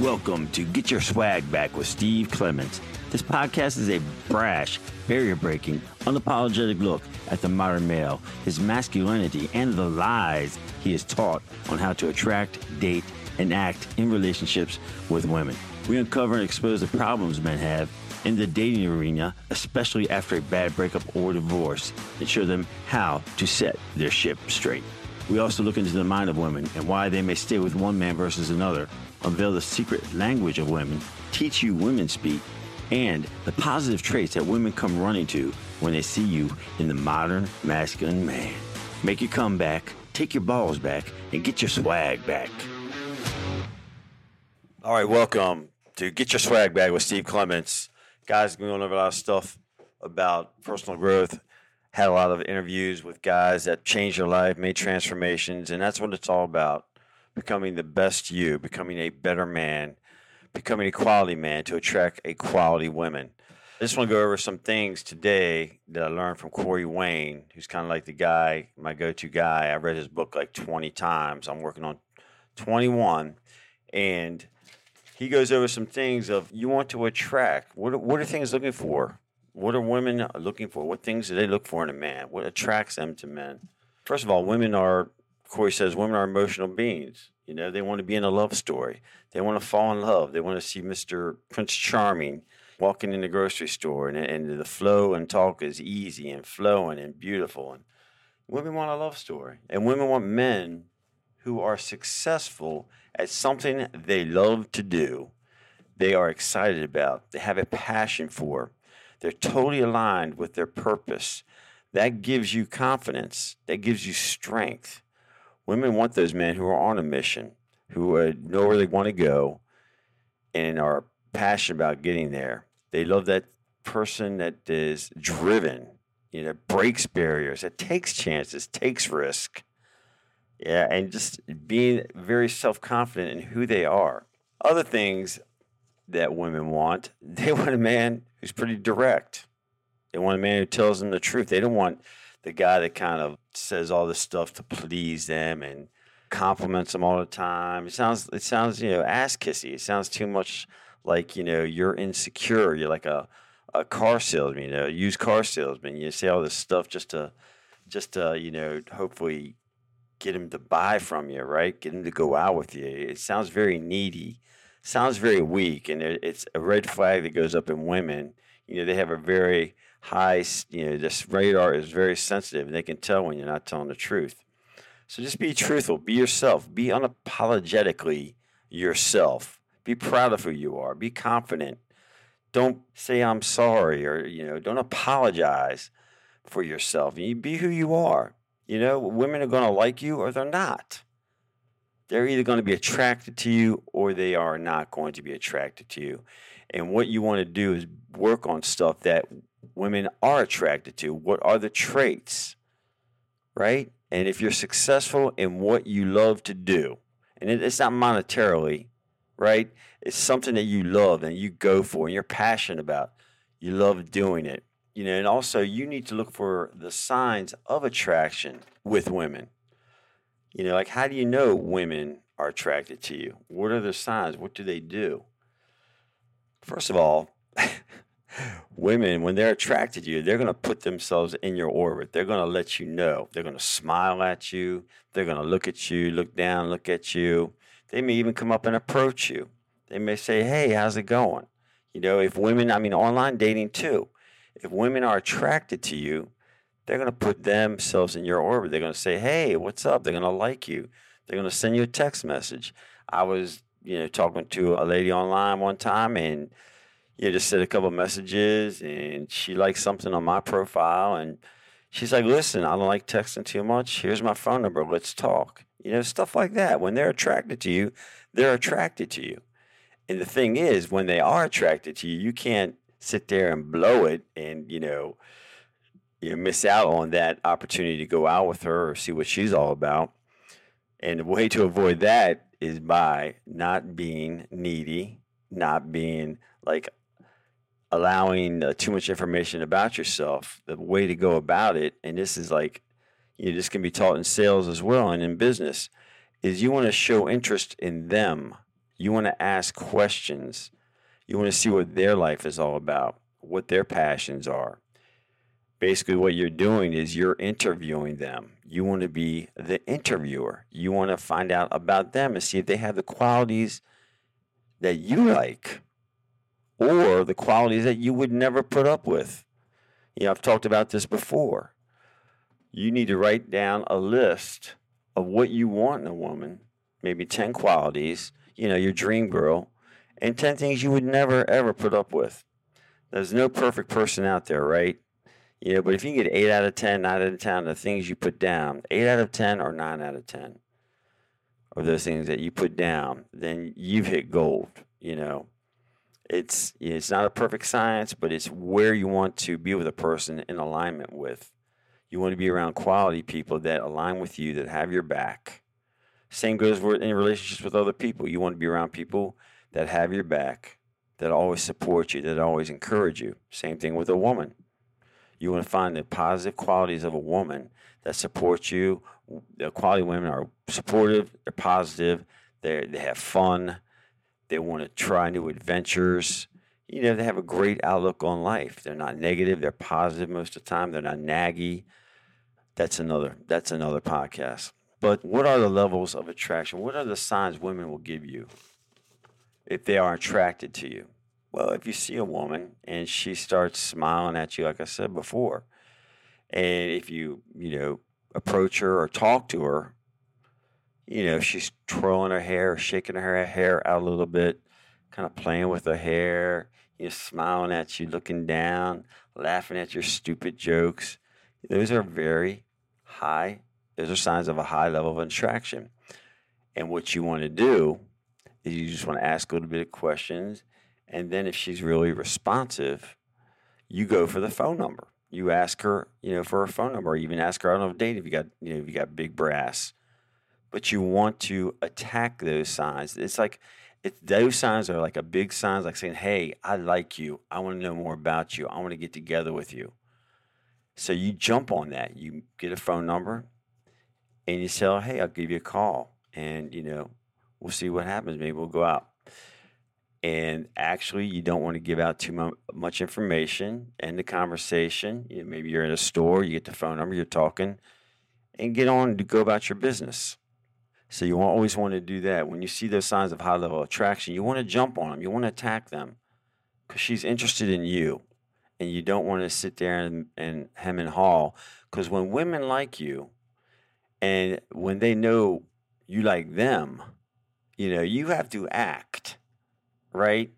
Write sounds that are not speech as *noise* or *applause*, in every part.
Welcome to Get Your Swag Back with Steve Clements. This podcast is a brash, barrier breaking, unapologetic look at the modern male, his masculinity, and the lies he is taught on how to attract, date, and act in relationships with women. We uncover and expose the problems men have in the dating arena, especially after a bad breakup or divorce, and show them how to set their ship straight. We also look into the mind of women and why they may stay with one man versus another, unveil the secret language of women, teach you women speak, and the positive traits that women come running to when they see you in the modern masculine man. Make your comeback, take your balls back, and get your swag back. All right, welcome to Get Your Swag Back with Steve Clements guys we're going over a lot of stuff about personal growth. Had a lot of interviews with guys that changed their life, made transformations, and that's what it's all about. Becoming the best you, becoming a better man, becoming a quality man to attract a quality women. I just want to go over some things today that I learned from Corey Wayne, who's kind of like the guy, my go to guy. I read his book like 20 times. I'm working on 21. And he goes over some things of you want to attract. What are, what are things looking for? What are women looking for? What things do they look for in a man? What attracts them to men? First of all, women are, Corey says, women are emotional beings. You know, they want to be in a love story. They want to fall in love. They want to see Mr. Prince Charming walking in the grocery store, and, and the flow and talk is easy and flowing and beautiful. And women want a love story, and women want men who are successful at something they love to do, they are excited about, they have a passion for, they're totally aligned with their purpose. That gives you confidence, that gives you strength. Women want those men who are on a mission, who know where they want to go, and are passionate about getting there. They love that person that is driven, you know, breaks barriers, that takes chances, takes risk. Yeah, and just being very self confident in who they are. Other things that women want, *laughs* they want a man who's pretty direct. They want a man who tells them the truth. They don't want the guy that kind of says all this stuff to please them and compliments them all the time. It sounds it sounds, you know, ass kissy. It sounds too much like, you know, you're insecure. You're like a, a car salesman, you know, used car salesman. You say all this stuff just to just to, you know, hopefully get him to buy from you, right? Get him to go out with you. It sounds very needy, sounds very weak, and it's a red flag that goes up in women. You know, they have a very high, you know, this radar is very sensitive, and they can tell when you're not telling the truth. So just be truthful, be yourself, be unapologetically yourself. Be proud of who you are, be confident. Don't say I'm sorry or, you know, don't apologize for yourself. You be who you are. You know, women are going to like you or they're not. They're either going to be attracted to you or they are not going to be attracted to you. And what you want to do is work on stuff that women are attracted to. What are the traits? Right? And if you're successful in what you love to do, and it's not monetarily, right? It's something that you love and you go for and you're passionate about. You love doing it you know, and also you need to look for the signs of attraction with women. You know, like how do you know women are attracted to you? What are the signs? What do they do? First of all, *laughs* women, when they're attracted to you, they're going to put themselves in your orbit. They're going to let you know. They're going to smile at you. They're going to look at you, look down, look at you. They may even come up and approach you. They may say, Hey, how's it going? You know, if women, I mean, online dating too if women are attracted to you, they're going to put themselves in your orbit. They're going to say, "Hey, what's up?" They're going to like you. They're going to send you a text message. I was, you know, talking to a lady online one time, and know, just said a couple messages, and she liked something on my profile, and she's like, "Listen, I don't like texting too much. Here's my phone number. Let's talk." You know, stuff like that. When they're attracted to you, they're attracted to you. And the thing is, when they are attracted to you, you can't sit there and blow it and, you know, you miss out on that opportunity to go out with her or see what she's all about. And the way to avoid that is by not being needy, not being like allowing uh, too much information about yourself. The way to go about it, and this is like, you know, this can be taught in sales as well and in business, is you want to show interest in them You want to ask questions. You want to see what their life is all about, what their passions are. Basically, what you're doing is you're interviewing them. You want to be the interviewer. You want to find out about them and see if they have the qualities that you like or the qualities that you would never put up with. You know, I've talked about this before. You need to write down a list of what you want in a woman, maybe 10 qualities, you know, your dream girl, and 10 things you would never, ever put up with. There's no perfect person out there, right? You know, but if you get 8 out of 10, 9 out of 10, the things you put down, 8 out of 10 or 9 out of 10 of those things that you put down, then you've hit gold, you know. It's it's not a perfect science, but it's where you want to be with a person in alignment with. You want to be around quality people that align with you, that have your back. Same goes with in relationships with other people. You want to be around people that have your back, that always support you, that always encourage you. Same thing with a woman. You want to find the positive qualities of a woman that supports you. The quality women are supportive, they're positive, they they have fun, they want to try new adventures. You know, they have a great outlook on life. They're not negative, they're positive most of the time. They're not naggy. That's another that's another podcast. But what are the levels of attraction? What are the signs women will give you if they are attracted to you? Well, if you see a woman and she starts smiling at you, like I said before, and if you, you know, approach her or talk to her, you know, she's twirling her hair, shaking her hair out a little bit, kind of playing with her hair, you know, smiling at you, looking down, laughing at your stupid jokes. Those are very high, those are signs of a high level of attraction. And what you want to do is you just want to ask a little bit of questions. And then if she's really responsive, you go for the phone number. You ask her, you know, for her phone number, or even ask her out on a date if you got, you know, if you got big brass but you want to attack those signs. It's like it's those signs are like a big signs, like saying, "Hey, I like you. I want to know more about you. I want to get together with you." So you jump on that. You get a phone number, and you say, "Hey, I'll give you a call, and you know, we'll see what happens. Maybe we'll go out." And actually, you don't want to give out too much information. End the conversation. Maybe you're in a store, you get the phone number, you're talking, and get on to go about your business. So you always want to do that. When you see those signs of high level attraction, you want to jump on them. You want to attack them because she's interested in you. And you don't want to sit there and, and hem and haw. Because when women like you and when they know you like them, you know, you have to act, right?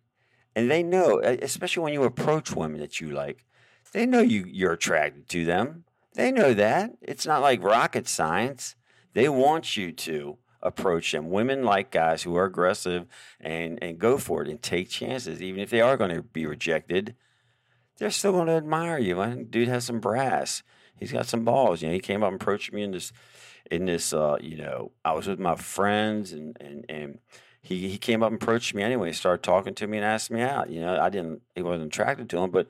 And they know, especially when you approach women that you like, they know you, you're attracted to them. They know that. It's not like rocket science. They want you to approach them. Women like guys who are aggressive and, and go for it and take chances, even if they are going to be rejected. They're still going to admire you. Man, dude has some brass. He's got some balls. You know, he came up and approached me in this, in this. Uh, you know, I was with my friends and and and he he came up and approached me anyway. Started talking to me and asked me out. You know, I didn't. He wasn't attracted to him, but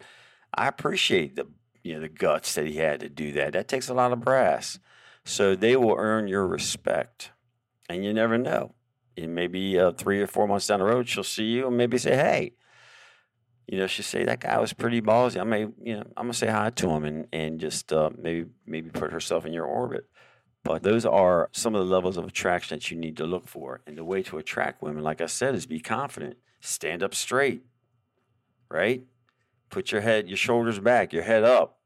I appreciate the you know the guts that he had to do that. That takes a lot of brass. So they will earn your respect and you never know. And maybe uh, three or four months down the road, she'll see you and maybe say, "Hey, you know, she'll say that guy was pretty ballsy. I may, you know, I'm gonna say hi to him and and just uh, maybe maybe put herself in your orbit." But those are some of the levels of attraction that you need to look for. And the way to attract women, like I said, is be confident, stand up straight, right? Put your head, your shoulders back, your head up.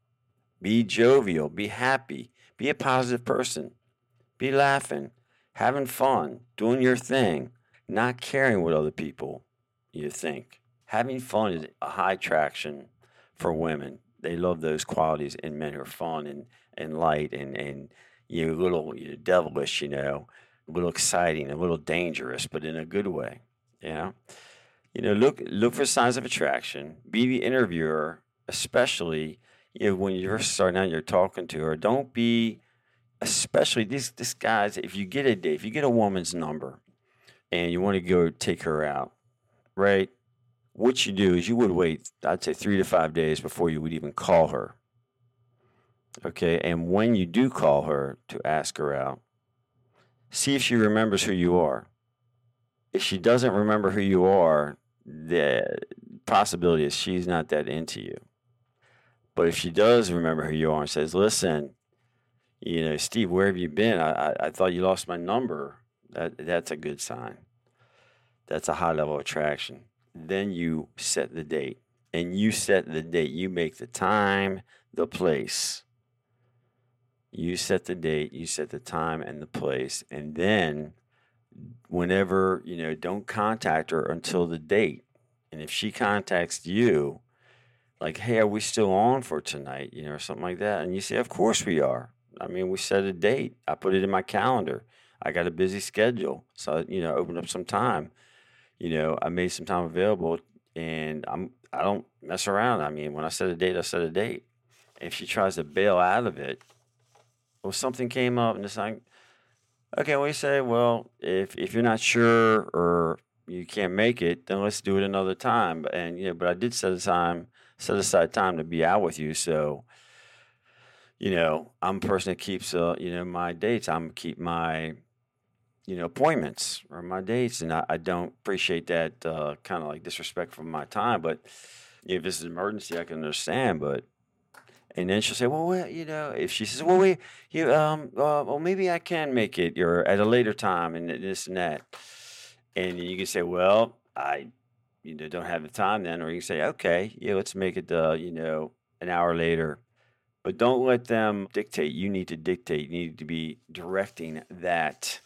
Be jovial, be happy, be a positive person, be laughing, having fun, doing your thing, not caring what other people you think. Having fun is a high attraction for women. They love those qualities in men who are fun and, and light and, and you know, a little you know, devilish, you know, a little exciting, a little dangerous, but in a good way. You know? You know, look look for signs of attraction. Be the interviewer, especially you know, when you're starting out, you're talking to her. Don't be especially these this guys, if you get a date, if you get a woman's number and you want to go take her out, right? What you do is you would wait, I'd say three to five days before you would even call her. Okay, and when you do call her to ask her out, see if she remembers who you are. if she doesn't remember who you are, the possibility is she's not that into you. But if she does remember who you are and says, listen, you know, Steve, where have you been? I, I, I thought you lost my number. That, that's a good sign. That's a high level of attraction. Then you set the date. And you set the date. You make the time, the place. You set the date, you set the time and the place. And then whenever, you know, don't contact her until the date. And if she contacts you, like, hey, are we still on for tonight? You know, or something like that. And you say, of course we are. I mean, we set a date. I put it in my calendar. I got a busy schedule. So, I, you know, opened up some time. You know, I made some time available and I'm I don't mess around. I mean, when I set a date, I set a date. If she tries to bail out of it, or something came up and it's like, okay, we say, well, if if you're not sure or you can't make it, then let's do it another time. And you know, but I did set a time, set aside time to be out with you. So, you know, I'm a person that keeps uh, you know, my dates. I'm keep my you know, appointments or my dates, and I, I don't appreciate that uh, kind of like disrespect for my time. But if this is an emergency, I can understand. But and then she'll say, "Well, well you know," if she says, "Well, we, you, um, uh, well, maybe I can make it, or at a later time, and this and that," and you can say, "Well, I, you know, don't have the time then," or you can say, "Okay, yeah, let's make it, uh, you know, an hour later." But don't let them dictate. You need to dictate. You need to be directing that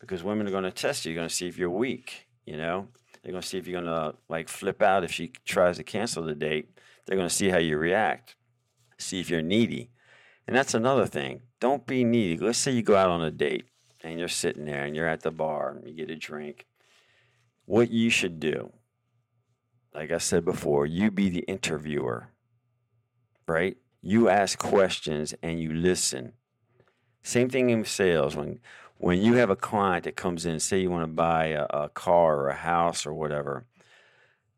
because women are going to test you. You're going to see if you're weak. You know, they're going to see if you're going to like flip out if she tries to cancel the date. They're going to see how you react see if you're needy. And that's another thing. Don't be needy. Let's say you go out on a date and you're sitting there and you're at the bar and you get a drink. What you should do, like I said before, you be the interviewer, right? You ask questions and you listen. Same thing in sales. When when you have a client that comes in, say you want to buy a, a car or a house or whatever,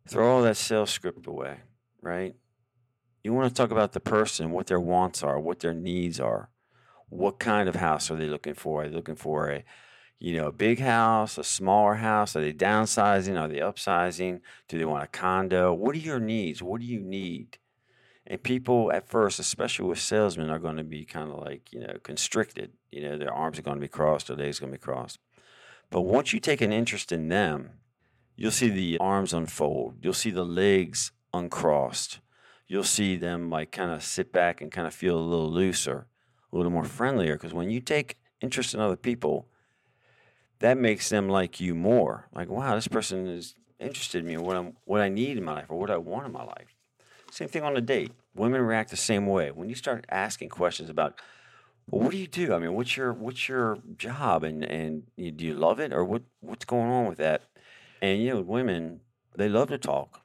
throw all that sales script away, right? You want to talk about the person, what their wants are, what their needs are. What kind of house are they looking for? Are they looking for a, you know, a big house, a smaller house? Are they downsizing? Are they upsizing? Do they want a condo? What are your needs? What do you need? And people at first, especially with salesmen, are going to be kind of like, you know, constricted. You know, their arms are going to be crossed, their legs are going to be crossed. But once you take an interest in them, you'll see the arms unfold. You'll see the legs uncrossed you'll see them like kind of sit back and kind of feel a little looser, a little more friendlier. Because when you take interest in other people, that makes them like you more. Like, wow, this person is interested in me, what I'm, what I need in my life, or what I want in my life. Same thing on a date. Women react the same way. When you start asking questions about, well, what do you do? I mean, what's your what's your job, and and do you love it, or what what's going on with that? And you know, women they love to talk.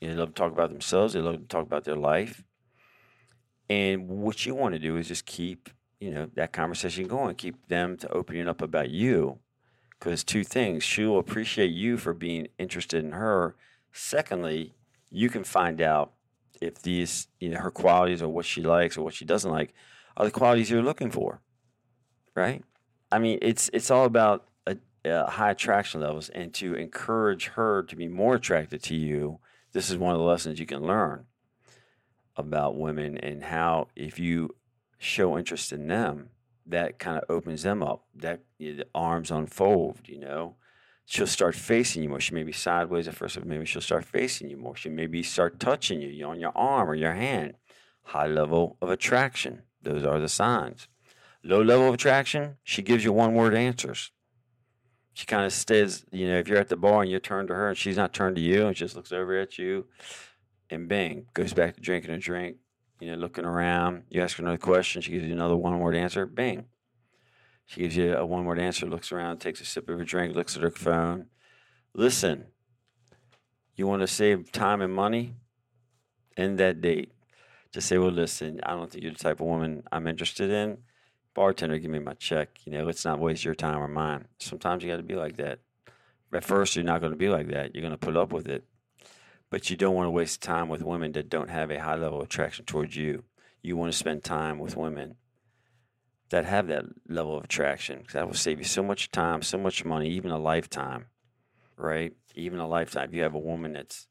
They love to talk about themselves. They love to talk about their life. And what you want to do is just keep, you know, that conversation going. Keep them to opening up about you. Because two things, she'll appreciate you for being interested in her. Secondly, you can find out if these, you know, her qualities or what she likes or what she doesn't like are the qualities you're looking for. Right? I mean, it's it's all about a, a high attraction levels and to encourage her to be more attracted to you this is one of the lessons you can learn about women and how if you show interest in them, that kind of opens them up. That you know, the arms unfold, you know. She'll start facing you more. She may be sideways at first, but maybe she'll start facing you more. She maybe start touching you, you on your arm or your hand. High level of attraction. Those are the signs. Low level of attraction, she gives you one word answers she kind of stays, you know, if you're at the bar and you turn to her and she's not turned to you and she just looks over at you and bang, goes back to drinking a drink, you know, looking around. You ask her another question, she gives you another one word answer, bang. She gives you a one word answer, looks around, takes a sip of her drink, looks at her phone. Listen, you want to save time and money? End that date. Just say, well, listen, I don't think you're the type of woman I'm interested in bartender, give me my check. You know, let's not waste your time or mine. Sometimes you got to be like that. At first, you're not going to be like that. You're going to put up with it. But you don't want to waste time with women that don't have a high level of attraction towards you. You want to spend time with women that have that level of attraction. That will save you so much time, so much money, even a lifetime. right? Even a lifetime. If you have a woman that's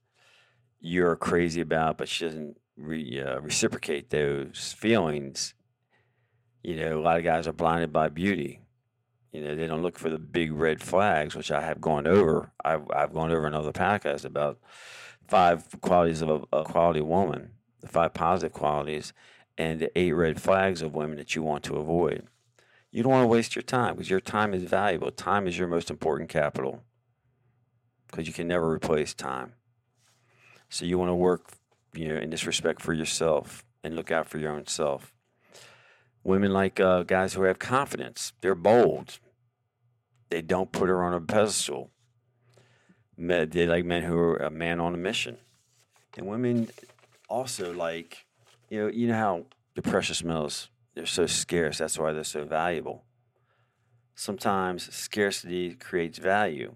you're crazy about, but she doesn't re, uh, reciprocate those feelings, you know, a lot of guys are blinded by beauty. You know, they don't look for the big red flags, which I have gone over. I've, I've gone over another podcast about five qualities of a, a quality woman, the five positive qualities, and the eight red flags of women that you want to avoid. You don't want to waste your time because your time is valuable. Time is your most important capital because you can never replace time. So you want to work, you know, in this respect for yourself and look out for your own self. Women like uh, guys who have confidence. They're bold. They don't put her on a pedestal. They like men who are a man on a mission. And women also like, you know, you know how the precious metals they're so scarce. That's why they're so valuable. Sometimes scarcity creates value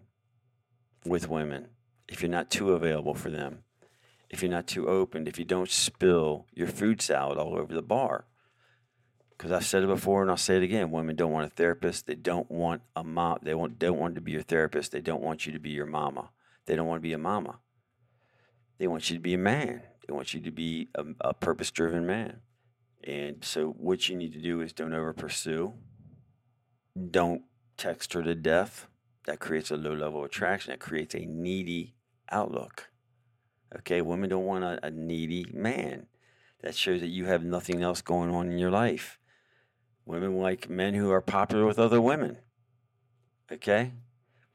with women if you're not too available for them, if you're not too open, if you don't spill your food salad all over the bar. Because I've said it before and I'll say it again: women don't want a therapist. They don't want a mom. They don't want to be your therapist. They don't want you to be your mama. They don't want to be a mama. They want you to be a man. They want you to be a, a purpose-driven man. And so, what you need to do is don't over pursue. Don't text her to death. That creates a low level attraction. That creates a needy outlook. Okay, women don't want a, a needy man. That shows that you have nothing else going on in your life. Women like men who are popular with other women. Okay?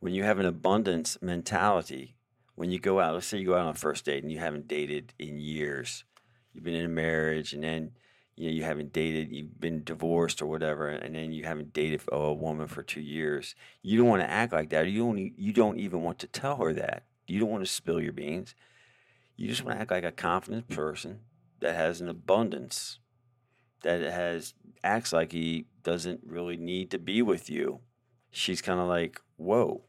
When you have an abundance mentality, when you go out, let's say you go out on a first date and you haven't dated in years, you've been in a marriage, and then you know you haven't dated you've been divorced or whatever and then you haven't dated a woman for two years. You don't want to act like that. You don't you don't even want to tell her that. You don't want to spill your beans. You just want to act like a confident person that has an abundance that has acts like he doesn't really need to be with you. She's kind of like whoa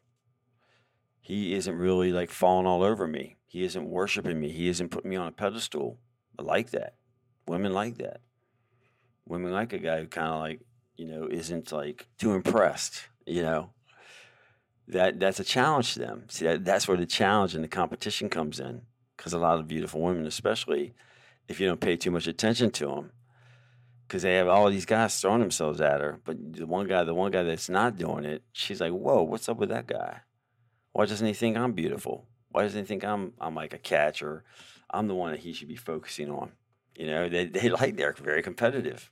he isn't really like falling all over me. He isn't worshiping me. He isn't putting me on a pedestal. I like that. Women like that. Women like a guy who kind of like you know isn't like too impressed you know? That that's a challenge to them. See that, that's where the challenge and the competition comes in because a lot of beautiful women especially if you don't pay too much attention to them because they have all these guys throwing themselves at her but the one guy the one guy that's not doing it she's like whoa what's up with that guy why doesn't he think i'm beautiful why doesn't he think i'm i'm like a catch or i'm the one that he should be focusing on you know they, they like they're very competitive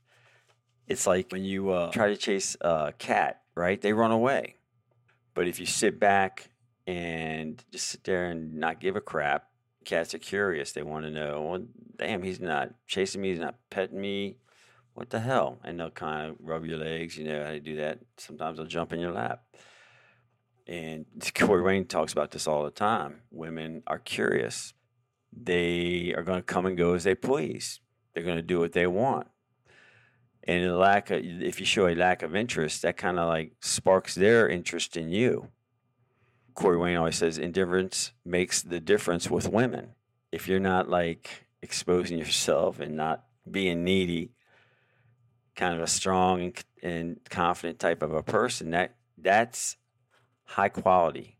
it's like when you uh, try to chase a cat, right? They run away. But if you sit back and just sit there and not give a crap, cats are curious. They want to know, well, damn, he's not chasing me. He's not petting me. What the hell? And they'll kind of rub your legs. You know how to do that. Sometimes they'll jump in your lap. And *laughs* Corey Wayne talks about this all the time. Women are curious. They are going to come and go as they please. They're going to do what they want and a lack of if you show a lack of interest that kind of like sparks their interest in you corey wayne always says indifference makes the difference with women if you're not like exposing yourself and not being needy kind of a strong and, and confident type of a person that that's high quality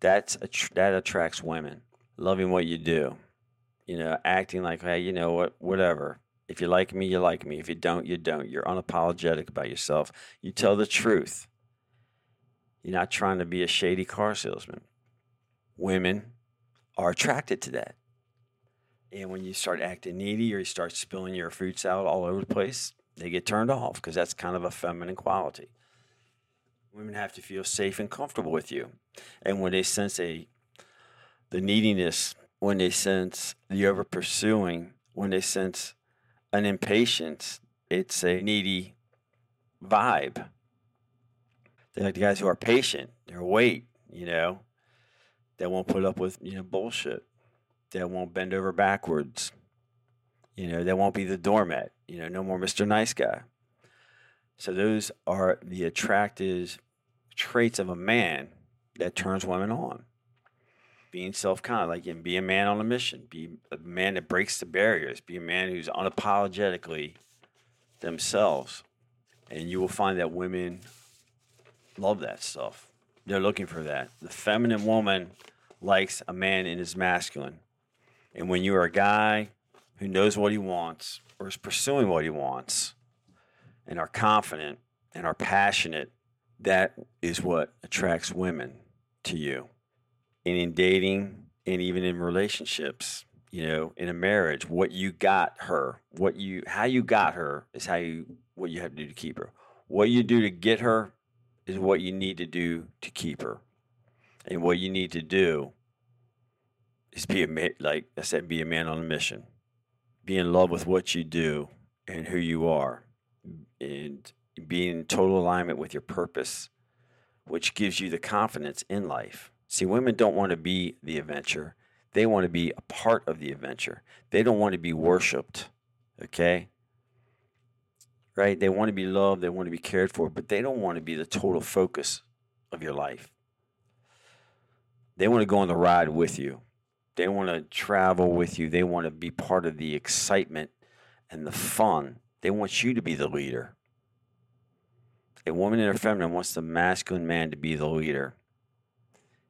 that's that attracts women loving what you do you know acting like hey you know what whatever if you like me, you like me. If you don't, you don't. You're unapologetic about yourself. You tell the truth. You're not trying to be a shady car salesman. Women are attracted to that. And when you start acting needy or you start spilling your fruit salad all over the place, they get turned off because that's kind of a feminine quality. Women have to feel safe and comfortable with you. And when they sense a the neediness, when they sense the over pursuing, when they sense an impatience. It's a needy vibe. They're like the guys who are patient. They're wait, you know. They won't put up with, you know, bullshit. They won't bend over backwards. You know, they won't be the doormat. You know, no more Mr. Nice Guy. So those are the attractive traits of a man that turns women on being self-confident, like and be a man on a mission, be a man that breaks the barriers, be a man who's unapologetically themselves, and you will find that women love that stuff. They're looking for that. The feminine woman likes a man in his masculine. And when you're a guy who knows what he wants or is pursuing what he wants and are confident and are passionate, that is what attracts women to you. And in dating and even in relationships, you know, in a marriage, what you got her, what you how you got her is how you what you have to do to keep her. What you do to get her is what you need to do to keep her. And what you need to do is be a like I said, be a man on a mission. Be in love with what you do and who you are, and be in total alignment with your purpose, which gives you the confidence in life. See, women don't want to be the adventure; they want to be a part of the adventure. They don't want to be worshipped. Okay, right? They want to be loved, they want to be cared for, but they don't want to be the total focus of your life. They want to go on the ride with you. They want to travel with you. They want to be part of the excitement and the fun. They want you to be the leader. A woman in her feminine wants the masculine man to be the leader.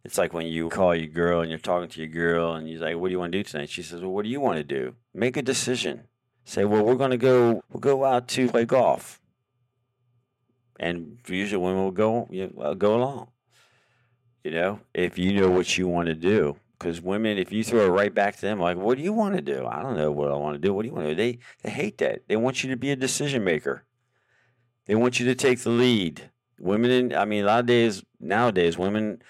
It's like when you call your girl and you're talking to your girl and you're like, "What do you want to do tonight?" She says, "Well, what do you want to do? Make a decision." Say, "Well, we're going to go. We'll go out to play golf." And usually, women will go, you know, go along. You know, if you know what you want to do, because women, if you throw it right back to them, like, what do you want to do? I don't know what I want to do. What do you want to do? They, they hate that. They want you to be a decision maker. They want you to take the lead. Women, in, I mean, a lot of days, nowadays, women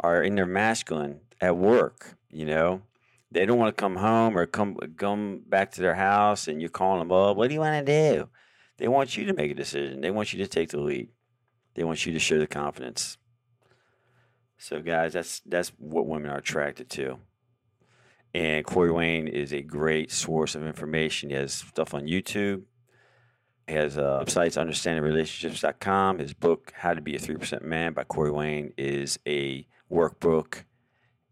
are in their masculine at work, you know. They don't want to come home or come come back to their house and you're calling them up. What do you want to do? They want you to make a decision. They want you to take the lead. They want you to show the confidence. So, guys, that's that's what women are attracted to. And Corey Wayne is a great source of information. He has stuff on YouTube. Has uh, websites, understandingrelationships.com. His book, How to Be a 3% Man by Corey Wayne, is a workbook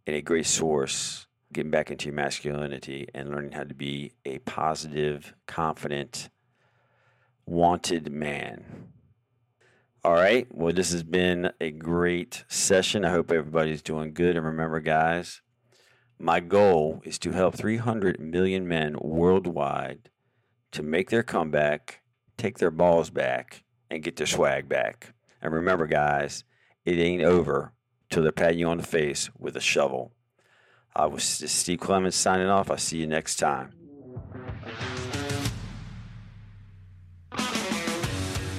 and a great source getting back into your masculinity and learning how to be a positive, confident, wanted man. All right. Well, this has been a great session. I hope everybody's doing good. And remember, guys, my goal is to help 300 million men worldwide to make their comeback, take their balls back, and get their swag back. And remember, guys, it ain't over till they're patting you on the face with a shovel. I was Steve Clements signing off. I'll see you next time.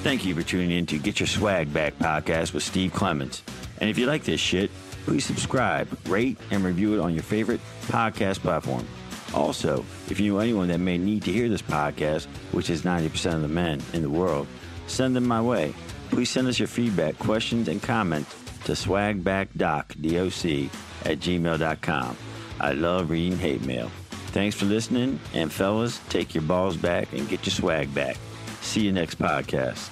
Thank you for tuning in to Get Your Swag Back podcast with Steve Clements. And if you like this shit, please subscribe, rate, and review it on your favorite podcast platform. Also, if you know anyone that may need to hear this podcast, which is 90% of the men in the world, send them my way. Please send us your feedback, questions, and comments to swagbackdoc, at gmail.com. I love reading hate mail. Thanks for listening, and fellas, take your balls back and get your swag back. See you next podcast.